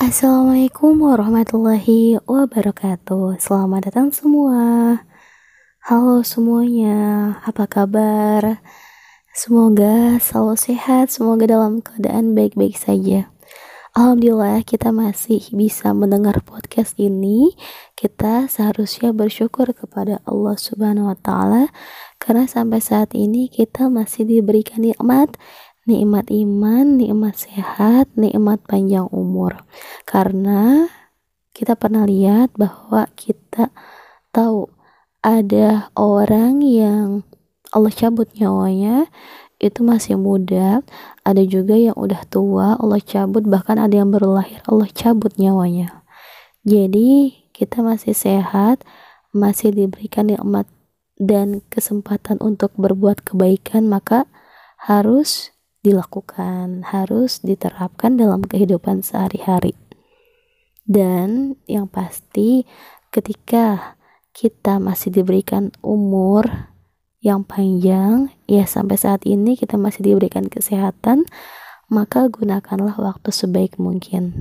Assalamualaikum warahmatullahi wabarakatuh. Selamat datang semua. Halo semuanya Apa kabar? Semoga selalu sehat Semoga dalam keadaan baik-baik saja. Alhamdulillah kita masih bisa mendengar podcast ini. Kita seharusnya bersyukur kepada Allah subhanahu wa ta'ala Karena sampai saat ini kita masih diberikan nikmat nikmat iman, nikmat sehat, nikmat panjang umur. Karena kita pernah lihat bahwa kita tahu ada orang yang Allah cabut nyawanya itu masih muda, ada juga yang udah tua Allah cabut, bahkan ada yang baru lahir Allah cabut nyawanya. Jadi kita masih sehat, masih diberikan nikmat dan kesempatan untuk berbuat kebaikan, maka harus dilakukan, harus diterapkan dalam kehidupan sehari-hari. Dan yang pasti ketika kita masih diberikan umur yang panjang, ya sampai saat ini kita masih diberikan kesehatan, maka gunakanlah waktu sebaik mungkin.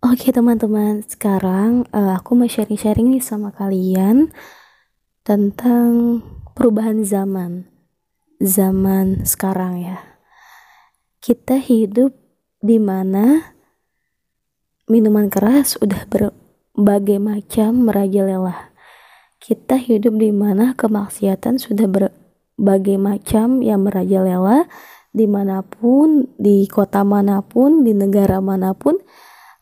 Oke teman-teman, sekarang uh, aku mau sharing-sharing nih sama kalian tentang perubahan zaman zaman sekarang ya. Kita hidup di mana minuman keras udah berbagai macam merajalela. Kita hidup di mana kemaksiatan sudah berbagai macam yang merajalela di mana pun, di kota mana pun, di negara mana pun,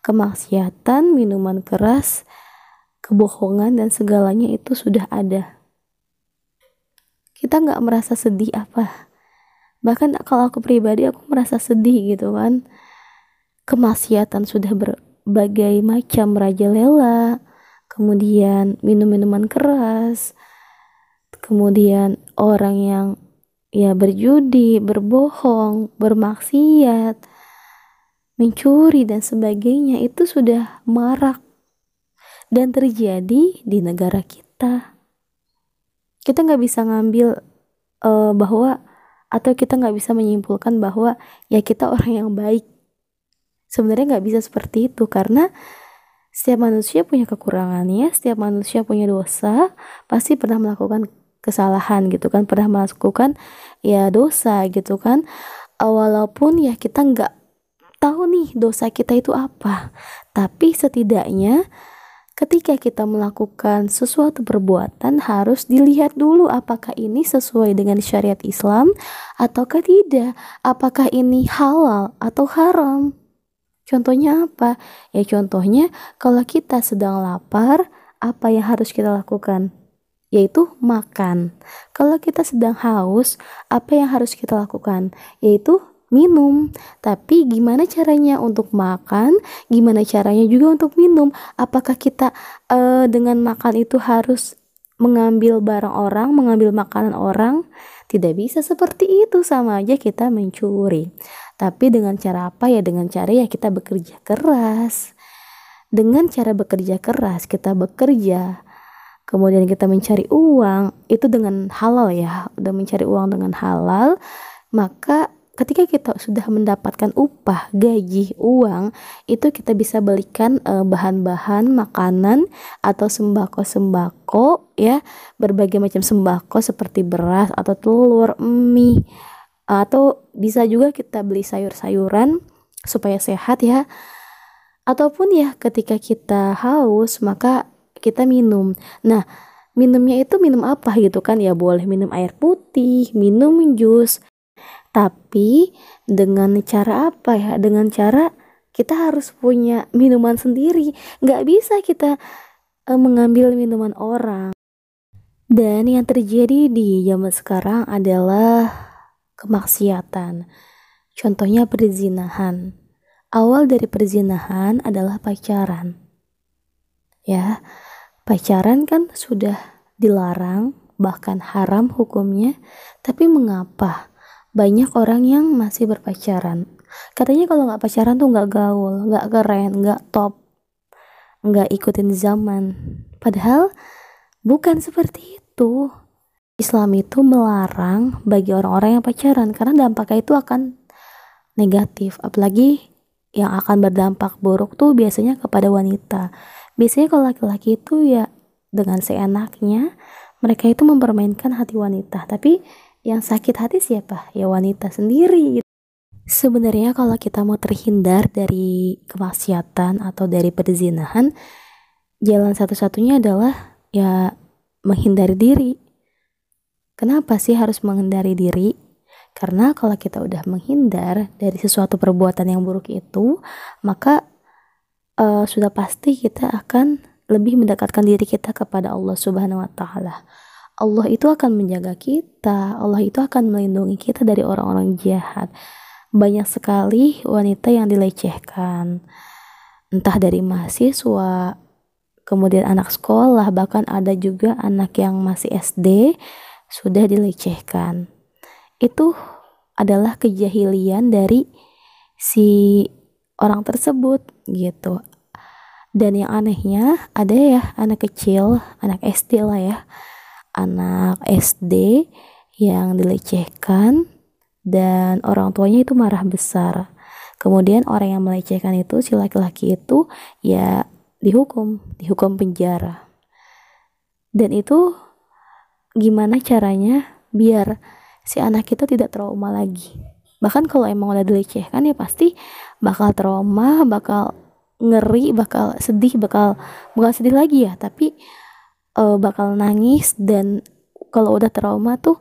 kemaksiatan, minuman keras, kebohongan dan segalanya itu sudah ada kita nggak merasa sedih apa? Bahkan kalau aku pribadi aku merasa sedih gitu kan. Kemaksiatan sudah berbagai macam merajalela kemudian minum minuman keras kemudian orang yang ya berjudi berbohong bermaksiat mencuri dan sebagainya itu sudah marak dan terjadi di negara kita kita nggak bisa ngambil uh, bahwa atau kita nggak bisa menyimpulkan bahwa ya kita orang yang baik. Sebenarnya nggak bisa seperti itu karena setiap manusia punya kekurangannya setiap manusia punya dosa pasti pernah melakukan kesalahan gitu kan pernah melakukan ya dosa gitu kan. Walaupun ya kita nggak tahu nih dosa kita itu apa tapi setidaknya ketika kita melakukan sesuatu perbuatan harus dilihat dulu apakah ini sesuai dengan syariat Islam ataukah tidak apakah ini halal atau haram contohnya apa ya contohnya kalau kita sedang lapar apa yang harus kita lakukan yaitu makan. Kalau kita sedang haus, apa yang harus kita lakukan? Yaitu minum. Tapi gimana caranya untuk makan? Gimana caranya juga untuk minum? Apakah kita uh, dengan makan itu harus mengambil barang orang, mengambil makanan orang? Tidak bisa seperti itu, sama aja kita mencuri. Tapi dengan cara apa ya? Dengan cara ya kita bekerja keras. Dengan cara bekerja keras, kita bekerja kemudian kita mencari uang itu dengan halal ya udah mencari uang dengan halal maka ketika kita sudah mendapatkan upah, gaji, uang, itu kita bisa belikan eh, bahan-bahan makanan atau sembako-sembako ya, berbagai macam sembako seperti beras atau telur, mie atau bisa juga kita beli sayur-sayuran supaya sehat ya. Ataupun ya ketika kita haus maka kita minum. Nah, minumnya itu minum apa gitu kan ya boleh minum air putih, minum jus, tapi dengan cara apa ya? Dengan cara kita harus punya minuman sendiri. Nggak bisa kita uh, mengambil minuman orang. Dan yang terjadi di zaman sekarang adalah kemaksiatan. Contohnya perzinahan. Awal dari perzinahan adalah pacaran. Ya pacaran kan sudah dilarang bahkan haram hukumnya. Tapi mengapa banyak orang yang masih berpacaran. Katanya kalau nggak pacaran tuh nggak gaul nggak keren nggak top nggak ikutin zaman. Padahal bukan seperti itu. Islam itu melarang bagi orang-orang yang pacaran karena dampaknya itu akan negatif. Apalagi yang akan berdampak buruk tuh biasanya kepada wanita. Biasanya kalau laki-laki itu ya dengan seenaknya mereka itu mempermainkan hati wanita. Tapi yang sakit hati siapa? Ya wanita sendiri. Sebenarnya kalau kita mau terhindar dari kemaksiatan atau dari perzinahan jalan satu-satunya adalah ya menghindari diri. Kenapa sih harus menghindari diri? Karena kalau kita udah menghindar dari sesuatu perbuatan yang buruk itu maka uh, sudah pasti kita akan lebih mendekatkan diri kita kepada Allah Subhanahu wa taala. Allah itu akan menjaga kita, Allah itu akan melindungi kita dari orang-orang jahat. Banyak sekali wanita yang dilecehkan, entah dari mahasiswa, kemudian anak sekolah, bahkan ada juga anak yang masih SD sudah dilecehkan. Itu adalah kejahilian dari si orang tersebut gitu dan yang anehnya ada ya anak kecil anak SD lah ya anak SD yang dilecehkan dan orang tuanya itu marah besar. Kemudian orang yang melecehkan itu si laki-laki itu ya dihukum dihukum penjara. Dan itu gimana caranya biar si anak itu tidak trauma lagi? Bahkan kalau emang udah dilecehkan ya pasti bakal trauma bakal ngeri bakal sedih bakal bukan sedih lagi ya. Tapi uh, bakal nangis dan kalau udah trauma tuh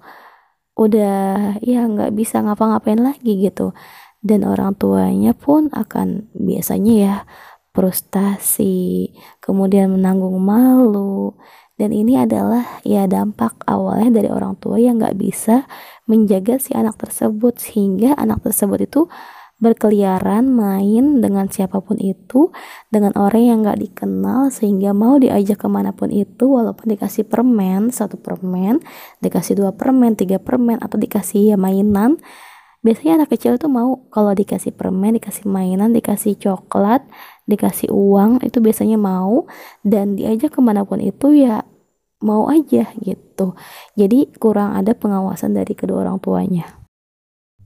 udah ya nggak bisa ngapa-ngapain lagi gitu. Dan orang tuanya pun akan biasanya ya frustasi kemudian menanggung malu. Dan ini adalah ya dampak awalnya dari orang tua yang nggak bisa menjaga si anak tersebut. Sehingga anak tersebut itu berkeliaran main dengan siapa pun itu dengan orang yang gak dikenal sehingga mau diajak ke mana pun itu walaupun dikasih permen satu permen dikasih dua permen tiga permen atau dikasih ya mainan. Biasanya anak kecil itu mau kalau dikasih permen dikasih mainan dikasih coklat dikasih uang itu biasanya mau. Dan diajak ke mana pun itu ya mau aja gitu. Jadi kurang ada pengawasan dari kedua orang tuanya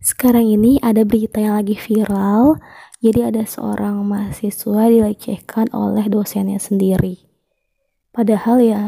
sekarang ini ada berita yang lagi viral, jadi ada seorang mahasiswa dilecehkan oleh dosennya sendiri. Padahal ya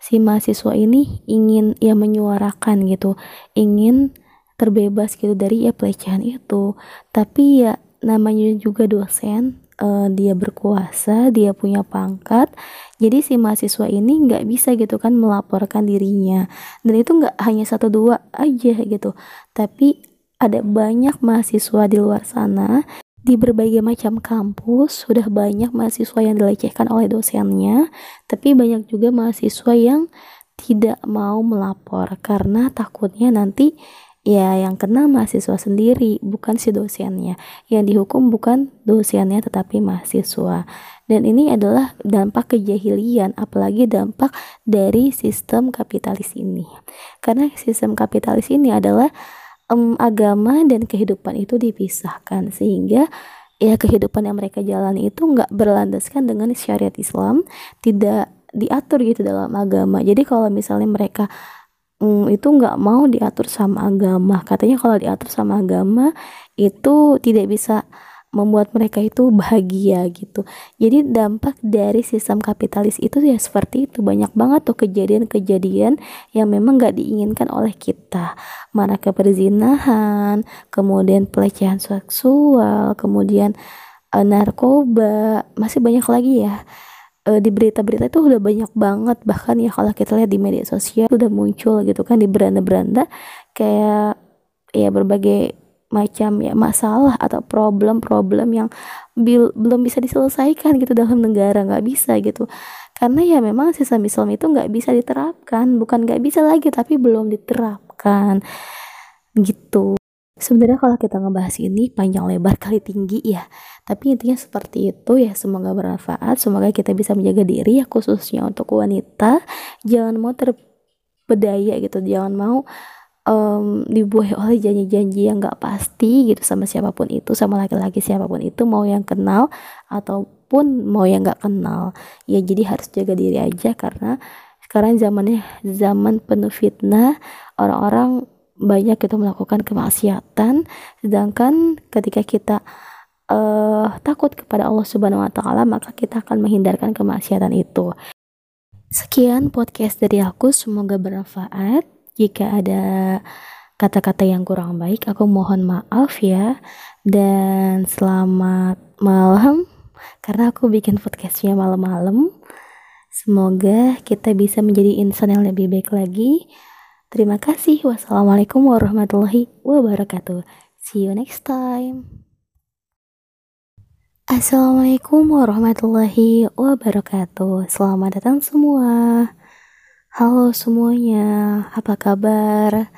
si mahasiswa ini ingin ya menyuarakan gitu, ingin terbebas gitu dari ya pelecehan itu. Tapi ya namanya juga dosen, uh, dia berkuasa, dia punya pangkat, jadi si mahasiswa ini nggak bisa gitu kan melaporkan dirinya, dan itu nggak hanya satu dua aja gitu, tapi ada banyak mahasiswa di luar sana di berbagai macam kampus sudah banyak mahasiswa yang dilecehkan oleh dosennya tapi banyak juga mahasiswa yang tidak mau melapor karena takutnya nanti ya yang kena mahasiswa sendiri bukan si dosennya. Yang dihukum bukan dosennya tetapi mahasiswa. Dan ini adalah dampak kejahilian apalagi dampak dari sistem kapitalis ini. Karena sistem kapitalis ini adalah um, agama dan kehidupan itu dipisahkan sehingga ya kehidupan yang mereka jalani itu nggak berlandaskan dengan syariat Islam tidak diatur gitu dalam agama. Jadi kalau misalnya mereka um, itu nggak mau diatur sama agama katanya kalau diatur sama agama itu tidak bisa membuat mereka itu bahagia gitu. Jadi dampak dari sistem kapitalis itu ya seperti itu banyak banget tuh kejadian-kejadian yang memang gak diinginkan oleh kita. Mana keperzinahan, kemudian pelecehan seksual, kemudian uh, narkoba, masih banyak lagi ya. Uh, di berita-berita itu udah banyak banget bahkan ya kalau kita lihat di media sosial udah muncul gitu kan di beranda-beranda kayak ya berbagai macam ya masalah atau problem-problem yang bil belum bisa diselesaikan gitu dalam negara nggak bisa gitu. Karena ya memang sistem Islam itu nggak bisa diterapkan bukan nggak bisa lagi tapi belum diterapkan. Gitu. Sebenarnya kalau kita ngebahas ini panjang lebar kali tinggi ya. Tapi intinya seperti itu ya semoga bermanfaat semoga kita bisa menjaga diri ya khususnya untuk wanita. Jangan mau terbedaya gitu jangan mau um, dibuai oleh janji-janji yang gak pasti gitu sama siapa pun itu sama laki-laki siapa pun itu mau yang kenal ataupun mau yang gak kenal ya jadi harus jaga diri aja karena sekarang zamannya zaman penuh fitnah orang-orang banyak itu melakukan kemaksiatan sedangkan ketika kita uh, takut kepada Allah Subhanahu wa taala, maka kita akan menghindarkan kemaksiatan itu. Sekian podcast dari aku, semoga bermanfaat. Jika ada kata-kata yang kurang baik, aku mohon maaf ya. Dan selamat malam karena aku bikin podcastnya malam-malam. Semoga kita bisa menjadi insan yang lebih baik lagi. Terima kasih. Wassalamualaikum warahmatullahi wabarakatuh. See you next time. Assalamualaikum warahmatullahi wabarakatuh. Selamat datang semua. Halo semuanya, apa kabar?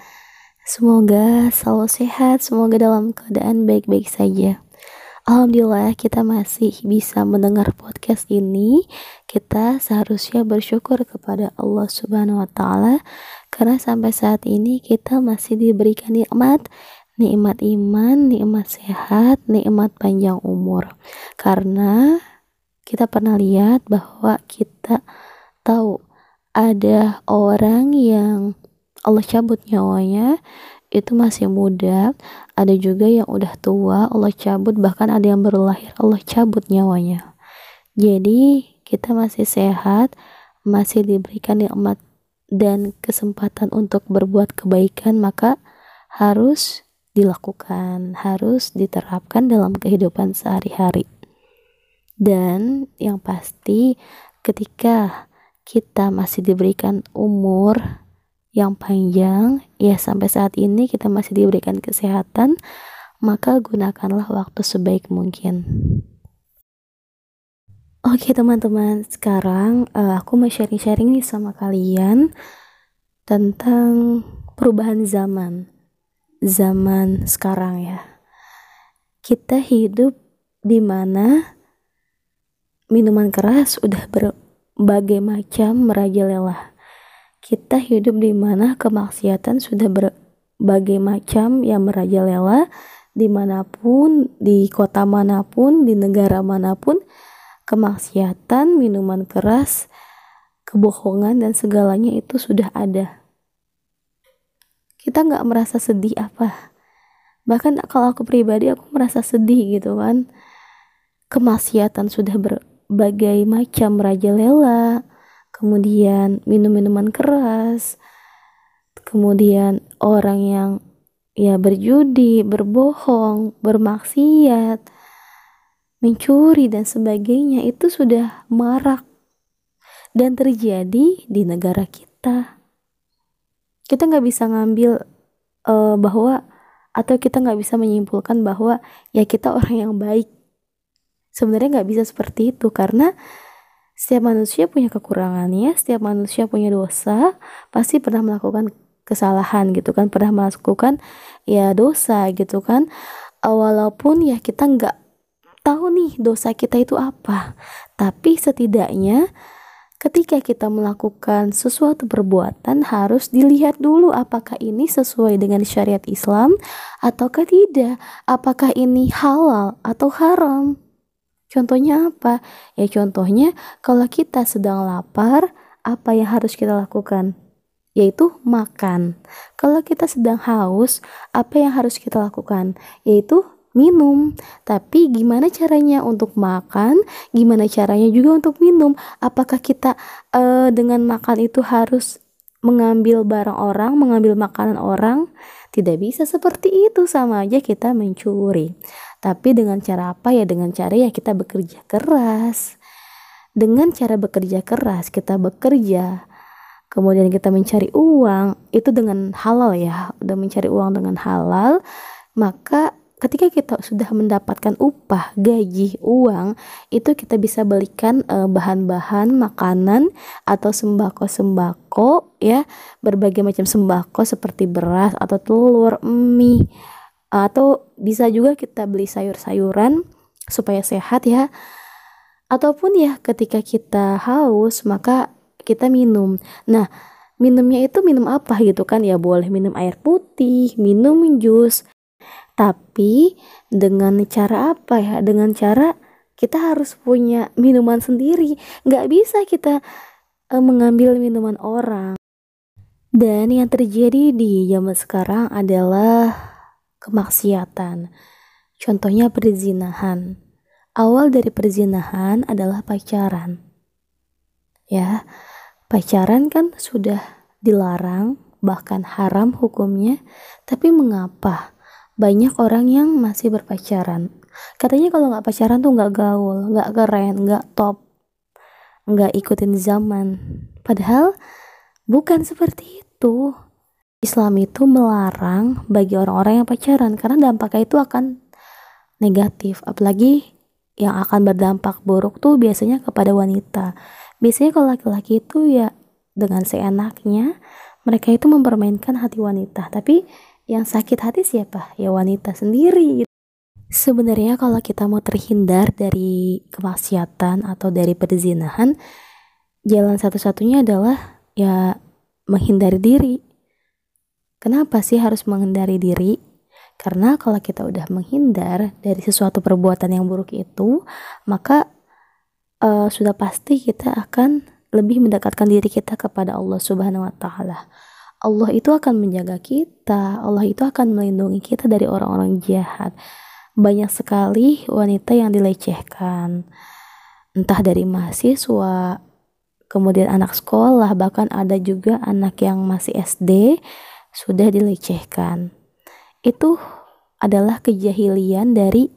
Semoga selalu sehat, semoga dalam keadaan baik-baik saja. Alhamdulillah kita masih bisa mendengar podcast ini. Kita seharusnya bersyukur kepada Allah Subhanahu wa taala karena sampai saat ini kita masih diberikan nikmat nikmat iman, nikmat sehat, nikmat panjang umur. Karena kita pernah lihat bahwa kita tahu ada orang yang Allah cabut nyawanya itu masih muda. Ada juga yang udah tua Allah cabut. Bahkan ada yang baru lahir Allah cabut nyawanya. Jadi kita masih sehat masih diberikan nikmat dan kesempatan untuk berbuat kebaikan maka harus dilakukan harus diterapkan dalam kehidupan sehari-hari. Dan yang pasti ketika kita masih diberikan umur yang panjang, ya sampai saat ini kita masih diberikan kesehatan, maka gunakanlah waktu sebaik mungkin. Oke teman-teman, sekarang uh, aku mau sharing-sharing nih sama kalian tentang perubahan zaman. Zaman sekarang ya. Kita hidup di mana minuman keras udah berbagai macam merajalela kita hidup di mana kemaksiatan sudah berbagai macam yang merajalela di mana pun, di kota mana pun, di negara mana pun, kemaksiatan, minuman keras, kebohongan dan segalanya itu sudah ada. Kita nggak merasa sedih apa? Bahkan kalau aku pribadi aku merasa sedih gitu kan. Kemaksiatan sudah berbagai macam merajalela, kemudian minum minuman keras, kemudian orang yang ya berjudi, berbohong, bermaksiat, mencuri dan sebagainya itu sudah marak dan terjadi di negara kita. Kita nggak bisa ngambil uh, bahwa atau kita nggak bisa menyimpulkan bahwa ya kita orang yang baik. Sebenarnya nggak bisa seperti itu karena setiap manusia punya kekurangannya, setiap manusia punya dosa, pasti pernah melakukan kesalahan gitu kan, pernah melakukan ya dosa gitu kan. Walaupun ya kita nggak tahu nih dosa kita itu apa, tapi setidaknya ketika kita melakukan sesuatu perbuatan harus dilihat dulu apakah ini sesuai dengan syariat Islam ataukah tidak, apakah ini halal atau haram. Contohnya apa? Ya contohnya kalau kita sedang lapar, apa yang harus kita lakukan? Yaitu makan. Kalau kita sedang haus, apa yang harus kita lakukan? Yaitu minum. Tapi gimana caranya untuk makan? Gimana caranya juga untuk minum? Apakah kita uh, dengan makan itu harus mengambil barang orang, mengambil makanan orang? Tidak bisa seperti itu, sama aja kita mencuri. Tapi dengan cara apa ya? Dengan cara ya kita bekerja keras. Dengan cara bekerja keras, kita bekerja, kemudian kita mencari uang, itu dengan halal ya, udah mencari uang dengan halal, maka ketika kita sudah mendapatkan upah, gaji, uang, itu kita bisa belikan bahan bahan-bahan makanan atau sembako-sembako ya, berbagai macam sembako seperti beras atau telur, mie atau bisa juga kita beli sayur-sayuran supaya sehat ya. Ataupun ya ketika kita haus maka kita minum. Nah minumnya itu minum apa gitu kan? Ya boleh minum air putih minum jus tapi dengan cara apa ya? Dengan cara kita harus punya minuman sendiri. Nggak bisa kita uh, mengambil minuman orang. Dan yang terjadi di zaman sekarang adalah kemaksiatan. contohnya perzinahan. Awal dari perzinahan adalah pacaran. Ya pacaran kan sudah dilarang bahkan haram hukumnya. Tapi mengapa banyak orang yang masih berpacaran. Katanya kalau nggak pacaran tuh nggak gaul nggak keren nggak top nggak ikutin zaman. Padahal bukan seperti itu. Islam itu melarang bagi orang-orang yang pacaran karena dampaknya itu akan negatif. Apalagi yang akan berdampak buruk tuh biasanya kepada wanita. Biasanya kalau laki-laki itu ya dengan seenaknya mereka itu mempermainkan hati wanita. Tapi yang sakit hati siapa ya wanita sendiri Sebenarnya kalau kita mau terhindar dari kemaksiatan atau dari perzinahan, jalan satu-satunya adalah ya menghindari diri. Kenapa sih harus menghindari diri? Karena kalau kita udah menghindar dari sesuatu perbuatan yang buruk itu, maka uh, sudah pasti kita akan lebih mendekatkan diri kita kepada Allah Subhanahu wa taala. Allah itu akan menjaga kita, Allah itu akan melindungi kita dari orang-orang jahat. Banyak sekali wanita yang dilecehkan. Entah dari mahasiswa kemudian anak sekolah bahkan ada juga anak yang masih SD sudah dilecehkan. Itu adalah kejahilian dari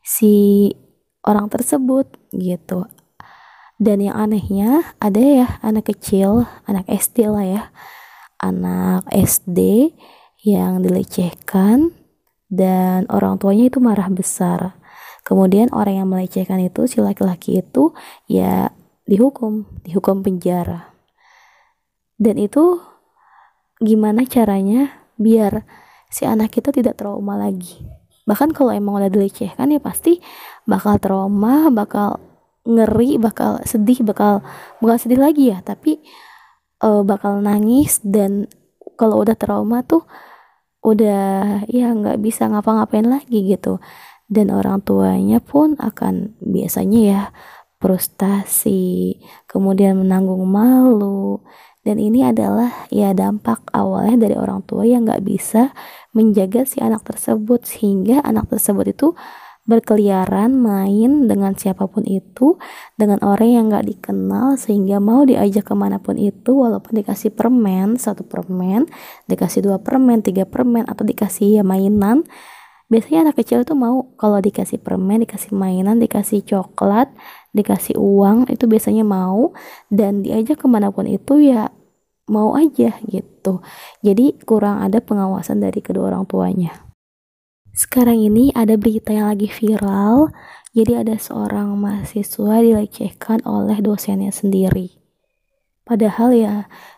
si orang tersebut gitu. Dan yang anehnya ada ya anak kecil anak SD lah ya anak SD yang dilecehkan dan orang tuanya itu marah besar. Kemudian orang yang melecehkan itu si laki-laki itu ya dihukum, dihukum penjara. Dan itu gimana caranya biar si anak itu tidak trauma lagi. Bahkan kalau emang udah dilecehkan ya pasti bakal trauma, bakal ngeri, bakal sedih, bakal bukan sedih lagi ya, tapi uh, bakal nangis dan kalau udah trauma tuh udah ya nggak bisa ngapa-ngapain lagi gitu. Dan orang tuanya pun akan biasanya ya frustasi kemudian menanggung malu. Dan ini adalah ya dampak awalnya dari orang tua yang nggak bisa menjaga si anak tersebut. Sehingga anak tersebut itu berkeliaran main dengan siapa pun itu dengan orang yang gak dikenal sehingga mau diajak ke mana pun itu walaupun dikasih permen satu permen dikasih dua permen tiga permen atau dikasih ya mainan. Biasanya anak kecil itu mau kalau dikasih permen dikasih mainan dikasih coklat dikasih uang itu biasanya mau. Dan diajak ke mana pun itu ya mau aja gitu. Jadi kurang ada pengawasan dari kedua orang tuanya sekarang ini ada berita yang lagi viral, jadi ada seorang mahasiswa dilecehkan oleh dosennya sendiri. Padahal ya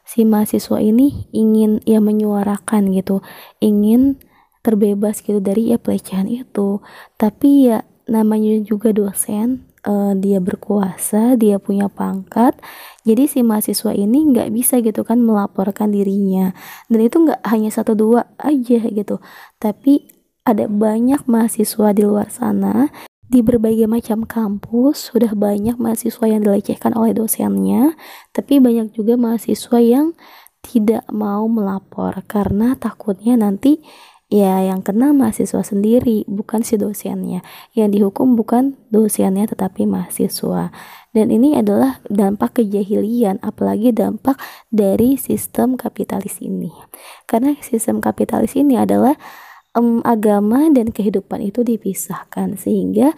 si mahasiswa ini ingin ya menyuarakan gitu, ingin terbebas gitu dari ya pelecehan itu. Tapi ya namanya juga dosen, uh, dia berkuasa, dia punya pangkat, jadi si mahasiswa ini nggak bisa gitu kan melaporkan dirinya. Dan itu nggak hanya satu dua aja gitu, tapi ada banyak mahasiswa di luar sana di berbagai macam kampus sudah banyak mahasiswa yang dilecehkan oleh dosennya tapi banyak juga mahasiswa yang tidak mau melapor karena takutnya nanti ya yang kena mahasiswa sendiri bukan si dosennya. Yang dihukum bukan dosennya tetapi mahasiswa. Dan ini adalah dampak kejahilian apalagi dampak dari sistem kapitalis ini. Karena sistem kapitalis ini adalah um, agama dan kehidupan itu dipisahkan sehingga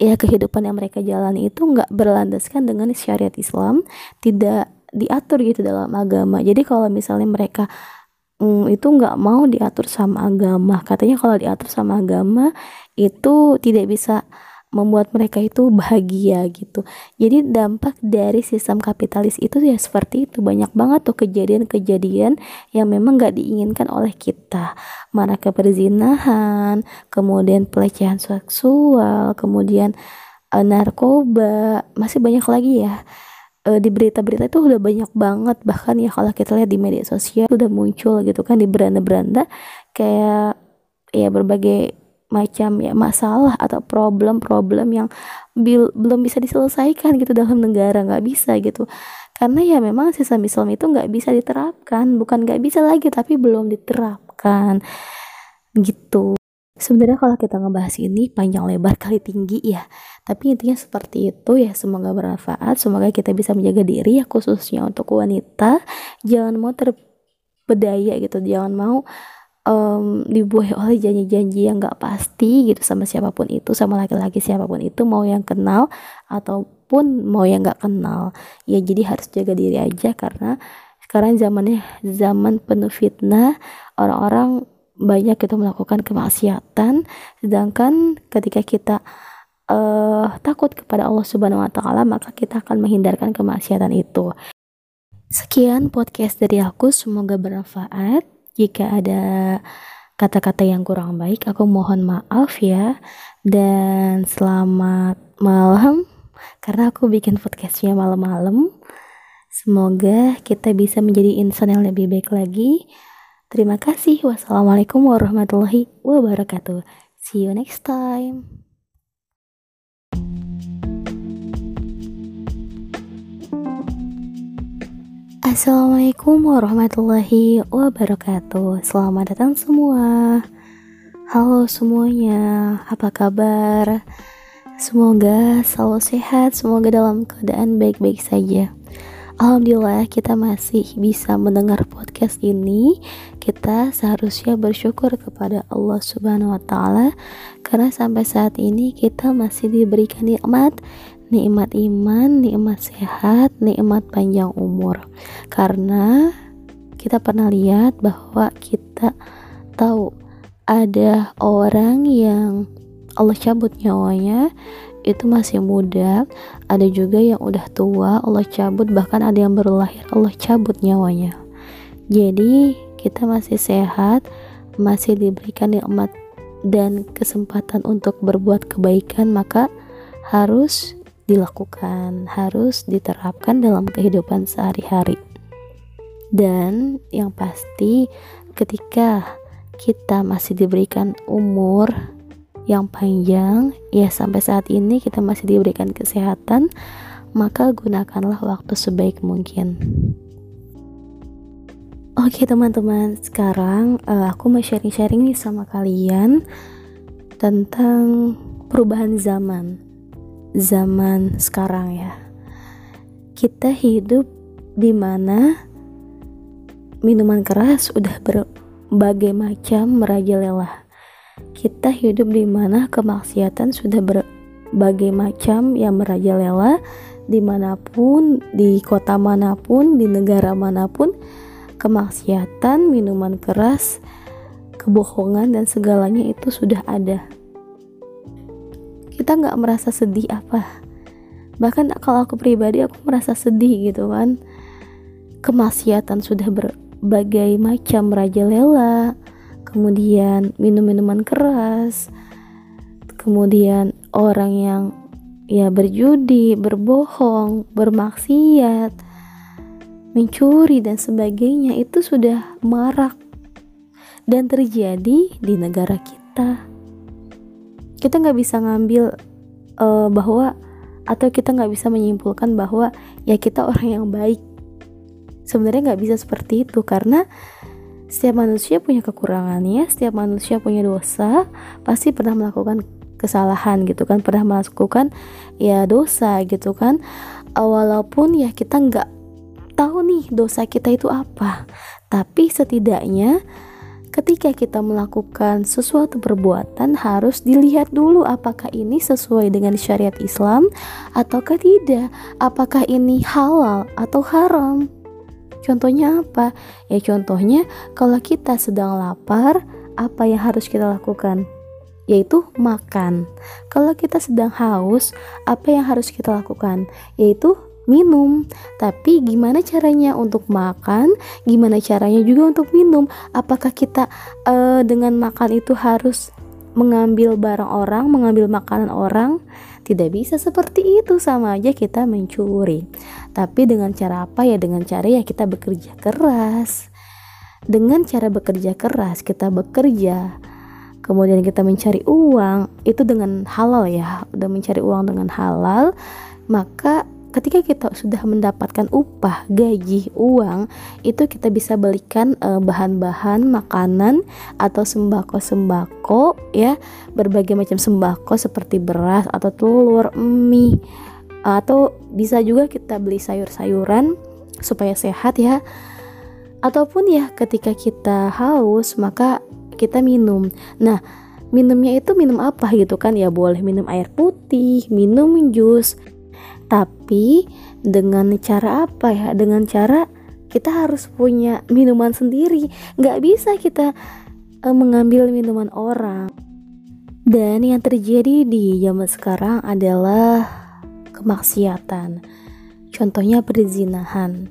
ya kehidupan yang mereka jalani itu nggak berlandaskan dengan syariat Islam tidak diatur gitu dalam agama. Jadi kalau misalnya mereka um, itu nggak mau diatur sama agama katanya kalau diatur sama agama itu tidak bisa membuat mereka itu bahagia gitu. Jadi dampak dari sistem kapitalis itu ya seperti itu banyak banget tuh kejadian-kejadian yang memang gak diinginkan oleh kita. Mana keperzinahan, kemudian pelecehan seksual, kemudian uh, narkoba, masih banyak lagi ya. Uh, di berita-berita itu udah banyak banget bahkan ya kalau kita lihat di media sosial udah muncul gitu kan di beranda-beranda kayak ya berbagai macam ya masalah atau problem-problem yang bil belum bisa diselesaikan gitu dalam negara nggak bisa gitu. Karena ya memang sistem Islam itu nggak bisa diterapkan bukan nggak bisa lagi tapi belum diterapkan. Gitu. Sebenarnya kalau kita ngebahas ini panjang lebar kali tinggi ya. Tapi intinya seperti itu ya semoga bermanfaat semoga kita bisa menjaga diri ya khususnya untuk wanita. Jangan mau terbedaya gitu jangan mau um, dibuai oleh janji-janji yang gak pasti gitu sama siapa pun itu sama laki-laki siapa pun itu mau yang kenal ataupun mau yang gak kenal ya jadi harus jaga diri aja karena sekarang zamannya zaman penuh fitnah orang-orang banyak kita melakukan kemaksiatan sedangkan ketika kita uh, takut kepada Allah Subhanahu wa taala maka kita akan menghindarkan kemaksiatan itu. Sekian podcast dari aku semoga bermanfaat. Jika ada kata-kata yang kurang baik aku mohon maaf ya dan selamat malam karena aku bikin podcastnya malam-malam Semoga kita bisa menjadi insan yang lebih baik lagi. Terima kasih. Wassalamualaikum warahmatullahi wabarakatuh. See you next time. Assalamualaikum warahmatullahi wabarakatuh. Selamat datang semua. Halo semuanya, apa kabar? Semoga selalu sehat, semoga dalam keadaan baik-baik saja. Alhamdulillah kita masih bisa mendengar podcast ini. Kita seharusnya bersyukur kepada Allah Subhanahu wa taala karena sampai saat ini kita masih diberikan nikmat nikmat iman, nikmat sehat, nikmat panjang umur. Karena kita pernah lihat bahwa kita tahu ada orang yang Allah cabut nyawanya itu masih muda. Ada juga yang udah tua Allah cabut. Bahkan ada yang baru lahir Allah cabut nyawanya. Jadi kita masih sehat masih diberikan nikmat dan kesempatan untuk berbuat kebaikan maka harus dilakukan harus diterapkan dalam kehidupan sehari-hari. Dan yang pasti ketika kita masih diberikan umur yang panjang ya sampai saat ini kita masih diberikan kesehatan maka gunakanlah waktu sebaik mungkin. Oke teman-teman sekarang uh, aku mau sharing-sharing nih sama kalian tentang perubahan zaman zaman sekarang ya kita hidup di mana minuman keras udah berbagai macam merajalela kita hidup di mana kemaksiatan sudah berbagai macam yang merajalela di mana pun, di kota mana pun, di negara mana pun, kemaksiatan, minuman keras, kebohongan dan segalanya itu sudah ada. Kita nggak merasa sedih apa? Bahkan kalau aku pribadi aku merasa sedih gitu kan. Kemaksiatan sudah berbagai macam merajalela, kemudian minum minuman keras kemudian orang yang ya berjudi berbohong bermaksiat mencuri dan sebagainya itu sudah marak dan terjadi di negara kita kita nggak bisa ngambil uh, bahwa atau kita nggak bisa menyimpulkan bahwa ya kita orang yang baik sebenarnya nggak bisa seperti itu karena setiap manusia punya kekurangannya, setiap manusia punya dosa, pasti pernah melakukan kesalahan gitu kan, pernah melakukan ya dosa gitu kan. Walaupun ya kita nggak tahu nih dosa kita itu apa, tapi setidaknya ketika kita melakukan sesuatu perbuatan harus dilihat dulu apakah ini sesuai dengan syariat Islam ataukah tidak, apakah ini halal atau haram. Contohnya apa? Ya contohnya kalau kita sedang lapar, apa yang harus kita lakukan? Yaitu makan. Kalau kita sedang haus, apa yang harus kita lakukan? Yaitu minum. Tapi gimana caranya untuk makan? Gimana caranya juga untuk minum? Apakah kita uh, dengan makan itu harus mengambil barang orang, mengambil makanan orang? Tidak bisa seperti itu, sama aja kita mencuri. Tapi dengan cara apa ya? Dengan cara ya kita bekerja keras. Dengan cara bekerja keras, kita bekerja kemudian kita mencari uang itu dengan halal ya udah mencari uang dengan halal maka ketika kita sudah mendapatkan upah, gaji, uang, itu kita bisa belikan eh, bahan-bahan makanan atau sembako-sembako ya, berbagai macam sembako seperti beras atau telur, mie atau bisa juga kita beli sayur-sayuran supaya sehat ya. Ataupun ya ketika kita haus maka kita minum. Nah, minumnya itu minum apa gitu kan ya boleh minum air putih, minum jus tapi dengan cara apa ya? Dengan cara kita harus punya minuman sendiri. Nggak bisa kita uh, mengambil minuman orang. Dan yang terjadi di zaman sekarang adalah kemaksiatan. Contohnya perzinahan.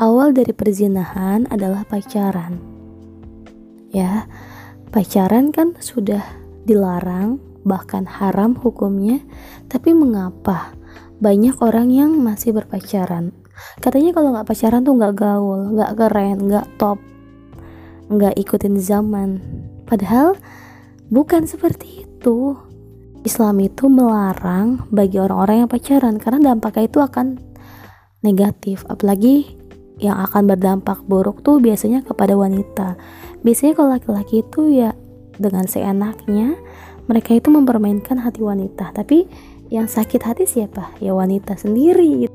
Awal dari perzinahan adalah pacaran. Ya pacaran kan sudah dilarang bahkan haram hukumnya. Tapi mengapa banyak orang yang masih berpacaran. Katanya kalau nggak pacaran tuh nggak gaul nggak keren nggak top nggak ikutin zaman. Padahal bukan seperti itu. Islam itu melarang bagi orang-orang yang pacaran karena dampaknya itu akan negatif. Apalagi yang akan berdampak buruk tuh biasanya kepada wanita. Biasanya kalau laki-laki itu ya dengan seenaknya mereka itu mempermainkan hati wanita. Tapi yang sakit hati siapa? Ya wanita sendiri.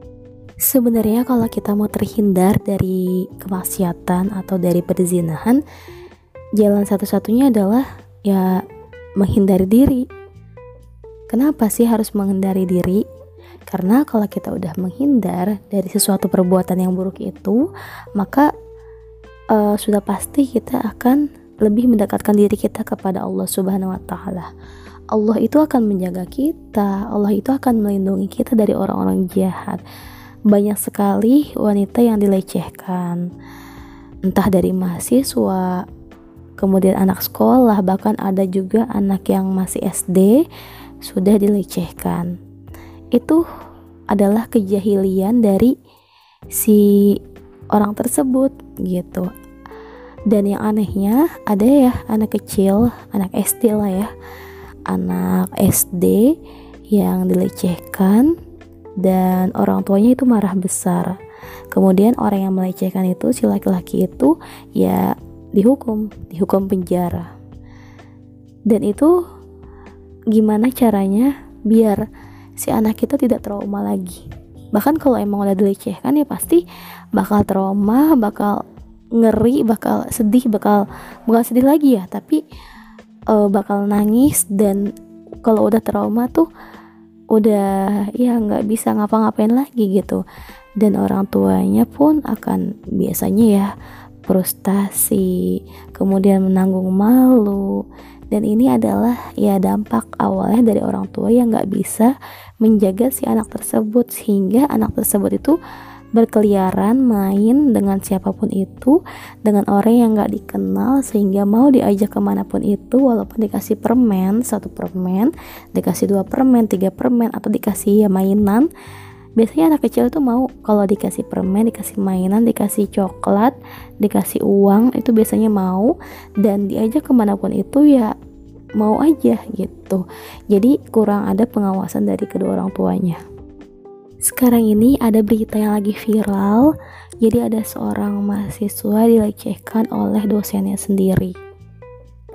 Sebenarnya kalau kita mau terhindar dari kemaksiatan atau dari perzinahan, jalan satu-satunya adalah ya menghindari diri. Kenapa sih harus menghindari diri? Karena kalau kita udah menghindar dari sesuatu perbuatan yang buruk itu, maka uh, sudah pasti kita akan lebih mendekatkan diri kita kepada Allah Subhanahu wa taala. Allah itu akan menjaga kita, Allah itu akan melindungi kita dari orang-orang jahat. Banyak sekali wanita yang dilecehkan, entah dari mahasiswa, kemudian anak sekolah, bahkan ada juga anak yang masih SD sudah dilecehkan. Itu adalah kejahilian dari si orang tersebut gitu. Dan yang anehnya ada ya anak kecil, anak SD lah ya anak SD yang dilecehkan dan orang tuanya itu marah besar. Kemudian orang yang melecehkan itu si laki-laki itu ya dihukum, dihukum penjara. Dan itu gimana caranya biar si anak kita tidak trauma lagi. Bahkan kalau emang udah dilecehkan ya pasti bakal trauma, bakal ngeri, bakal sedih, bakal bukan sedih lagi ya, tapi uh, bakal nangis dan kalau udah trauma tuh udah ya nggak bisa ngapa-ngapain lagi gitu. Dan orang tuanya pun akan biasanya ya frustasi kemudian menanggung malu. Dan ini adalah ya dampak awalnya dari orang tua yang nggak bisa menjaga si anak tersebut. Sehingga anak tersebut itu berkeliaran main dengan siapa pun itu dengan orang yang gak dikenal sehingga mau diajak ke mana pun itu walaupun dikasih permen satu permen dikasih dua permen tiga permen atau dikasih ya mainan. Biasanya anak kecil tuh mau kalau dikasih permen dikasih mainan dikasih coklat dikasih uang itu biasanya mau. Dan diajak ke mana pun itu ya mau aja gitu. Jadi kurang ada pengawasan dari kedua orang tuanya sekarang ini ada berita yang lagi viral, jadi ada seorang mahasiswa dilecehkan oleh dosennya sendiri.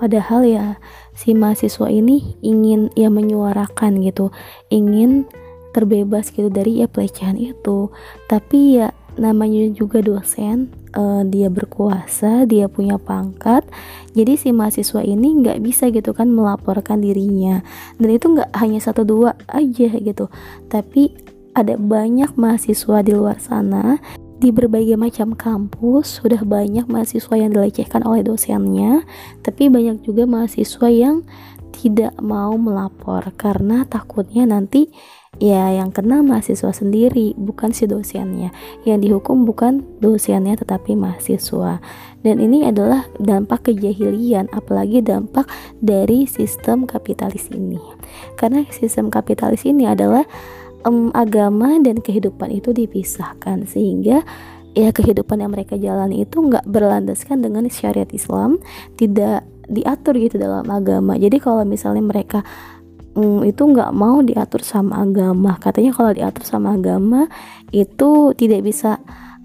Padahal ya si mahasiswa ini ingin ya menyuarakan gitu, ingin terbebas gitu dari ya pelecehan itu. Tapi ya namanya juga dosen, uh, dia berkuasa, dia punya pangkat. Jadi si mahasiswa ini nggak bisa gitu kan melaporkan dirinya. Dan itu nggak hanya satu dua aja gitu, tapi ada banyak mahasiswa di luar sana di berbagai macam kampus sudah banyak mahasiswa yang dilecehkan oleh dosennya tapi banyak juga mahasiswa yang tidak mau melapor karena takutnya nanti ya yang kena mahasiswa sendiri bukan si dosennya. Yang dihukum bukan dosennya tetapi mahasiswa. Dan ini adalah dampak kejahilian apalagi dampak dari sistem kapitalis ini. Karena sistem kapitalis ini adalah um, agama dan kehidupan itu dipisahkan sehingga ya kehidupan yang mereka jalani itu nggak berlandaskan dengan syariat Islam tidak diatur gitu dalam agama. Jadi kalau misalnya mereka mm, itu nggak mau diatur sama agama katanya kalau diatur sama agama itu tidak bisa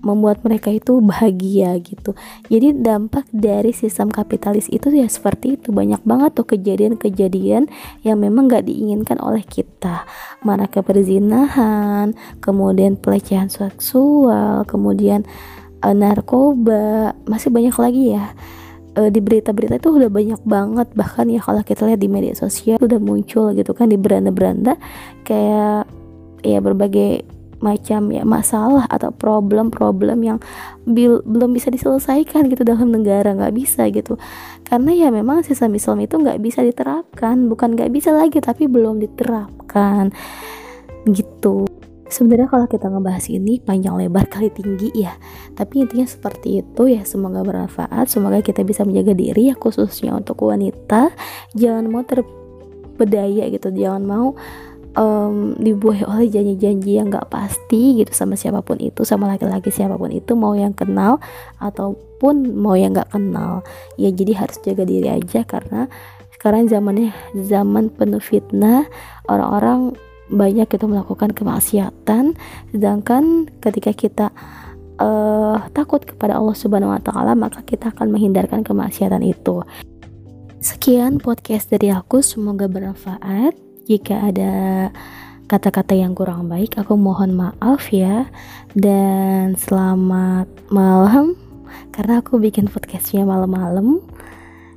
membuat mereka itu bahagia gitu. Jadi dampak dari sistem kapitalis itu ya seperti itu. Banyak banget tuh kejadian-kejadian yang memang gak diinginkan oleh kita. Mana keperzinahan kemudian pelecehan seksual kemudian uh, narkoba masih banyak lagi ya. Uh, di berita-berita itu udah banyak banget. Bahkan ya kalau kita lihat di media sosial udah muncul gitu kan di beranda-beranda. Kayak ya berbagai macam ya masalah atau problem-problem yang belum bisa diselesaikan gitu dalam negara nggak bisa gitu. Karena ya memang sistem Islam itu nggak bisa diterapkan bukan nggak bisa lagi tapi belum diterapkan. Gitu. Sebenarnya kalau kita ngebahas ini panjang lebar kali tinggi ya. Tapi intinya seperti itu ya semoga bermanfaat semoga kita bisa menjaga diri ya khususnya untuk wanita. Jangan mau terbedaya gitu jangan mau um, dibuai oleh janji-janji yang gak pasti gitu sama siapa pun itu sama laki-laki siapa pun itu mau yang kenal ataupun mau yang gak kenal ya jadi harus jaga diri aja karena sekarang zamannya zaman penuh fitnah orang-orang banyak kita melakukan kemaksiatan sedangkan ketika kita uh, takut kepada Allah Subhanahu wa taala maka kita akan menghindarkan kemaksiatan itu. Sekian podcast dari aku, semoga bermanfaat. Jika ada kata-kata yang kurang baik, aku mohon maaf ya. Dan selamat malam, karena aku bikin podcastnya malam-malam.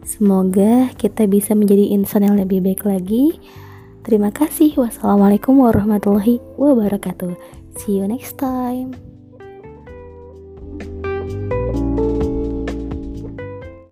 Semoga kita bisa menjadi insan yang lebih baik lagi. Terima kasih. Wassalamualaikum warahmatullahi wabarakatuh. See you next time.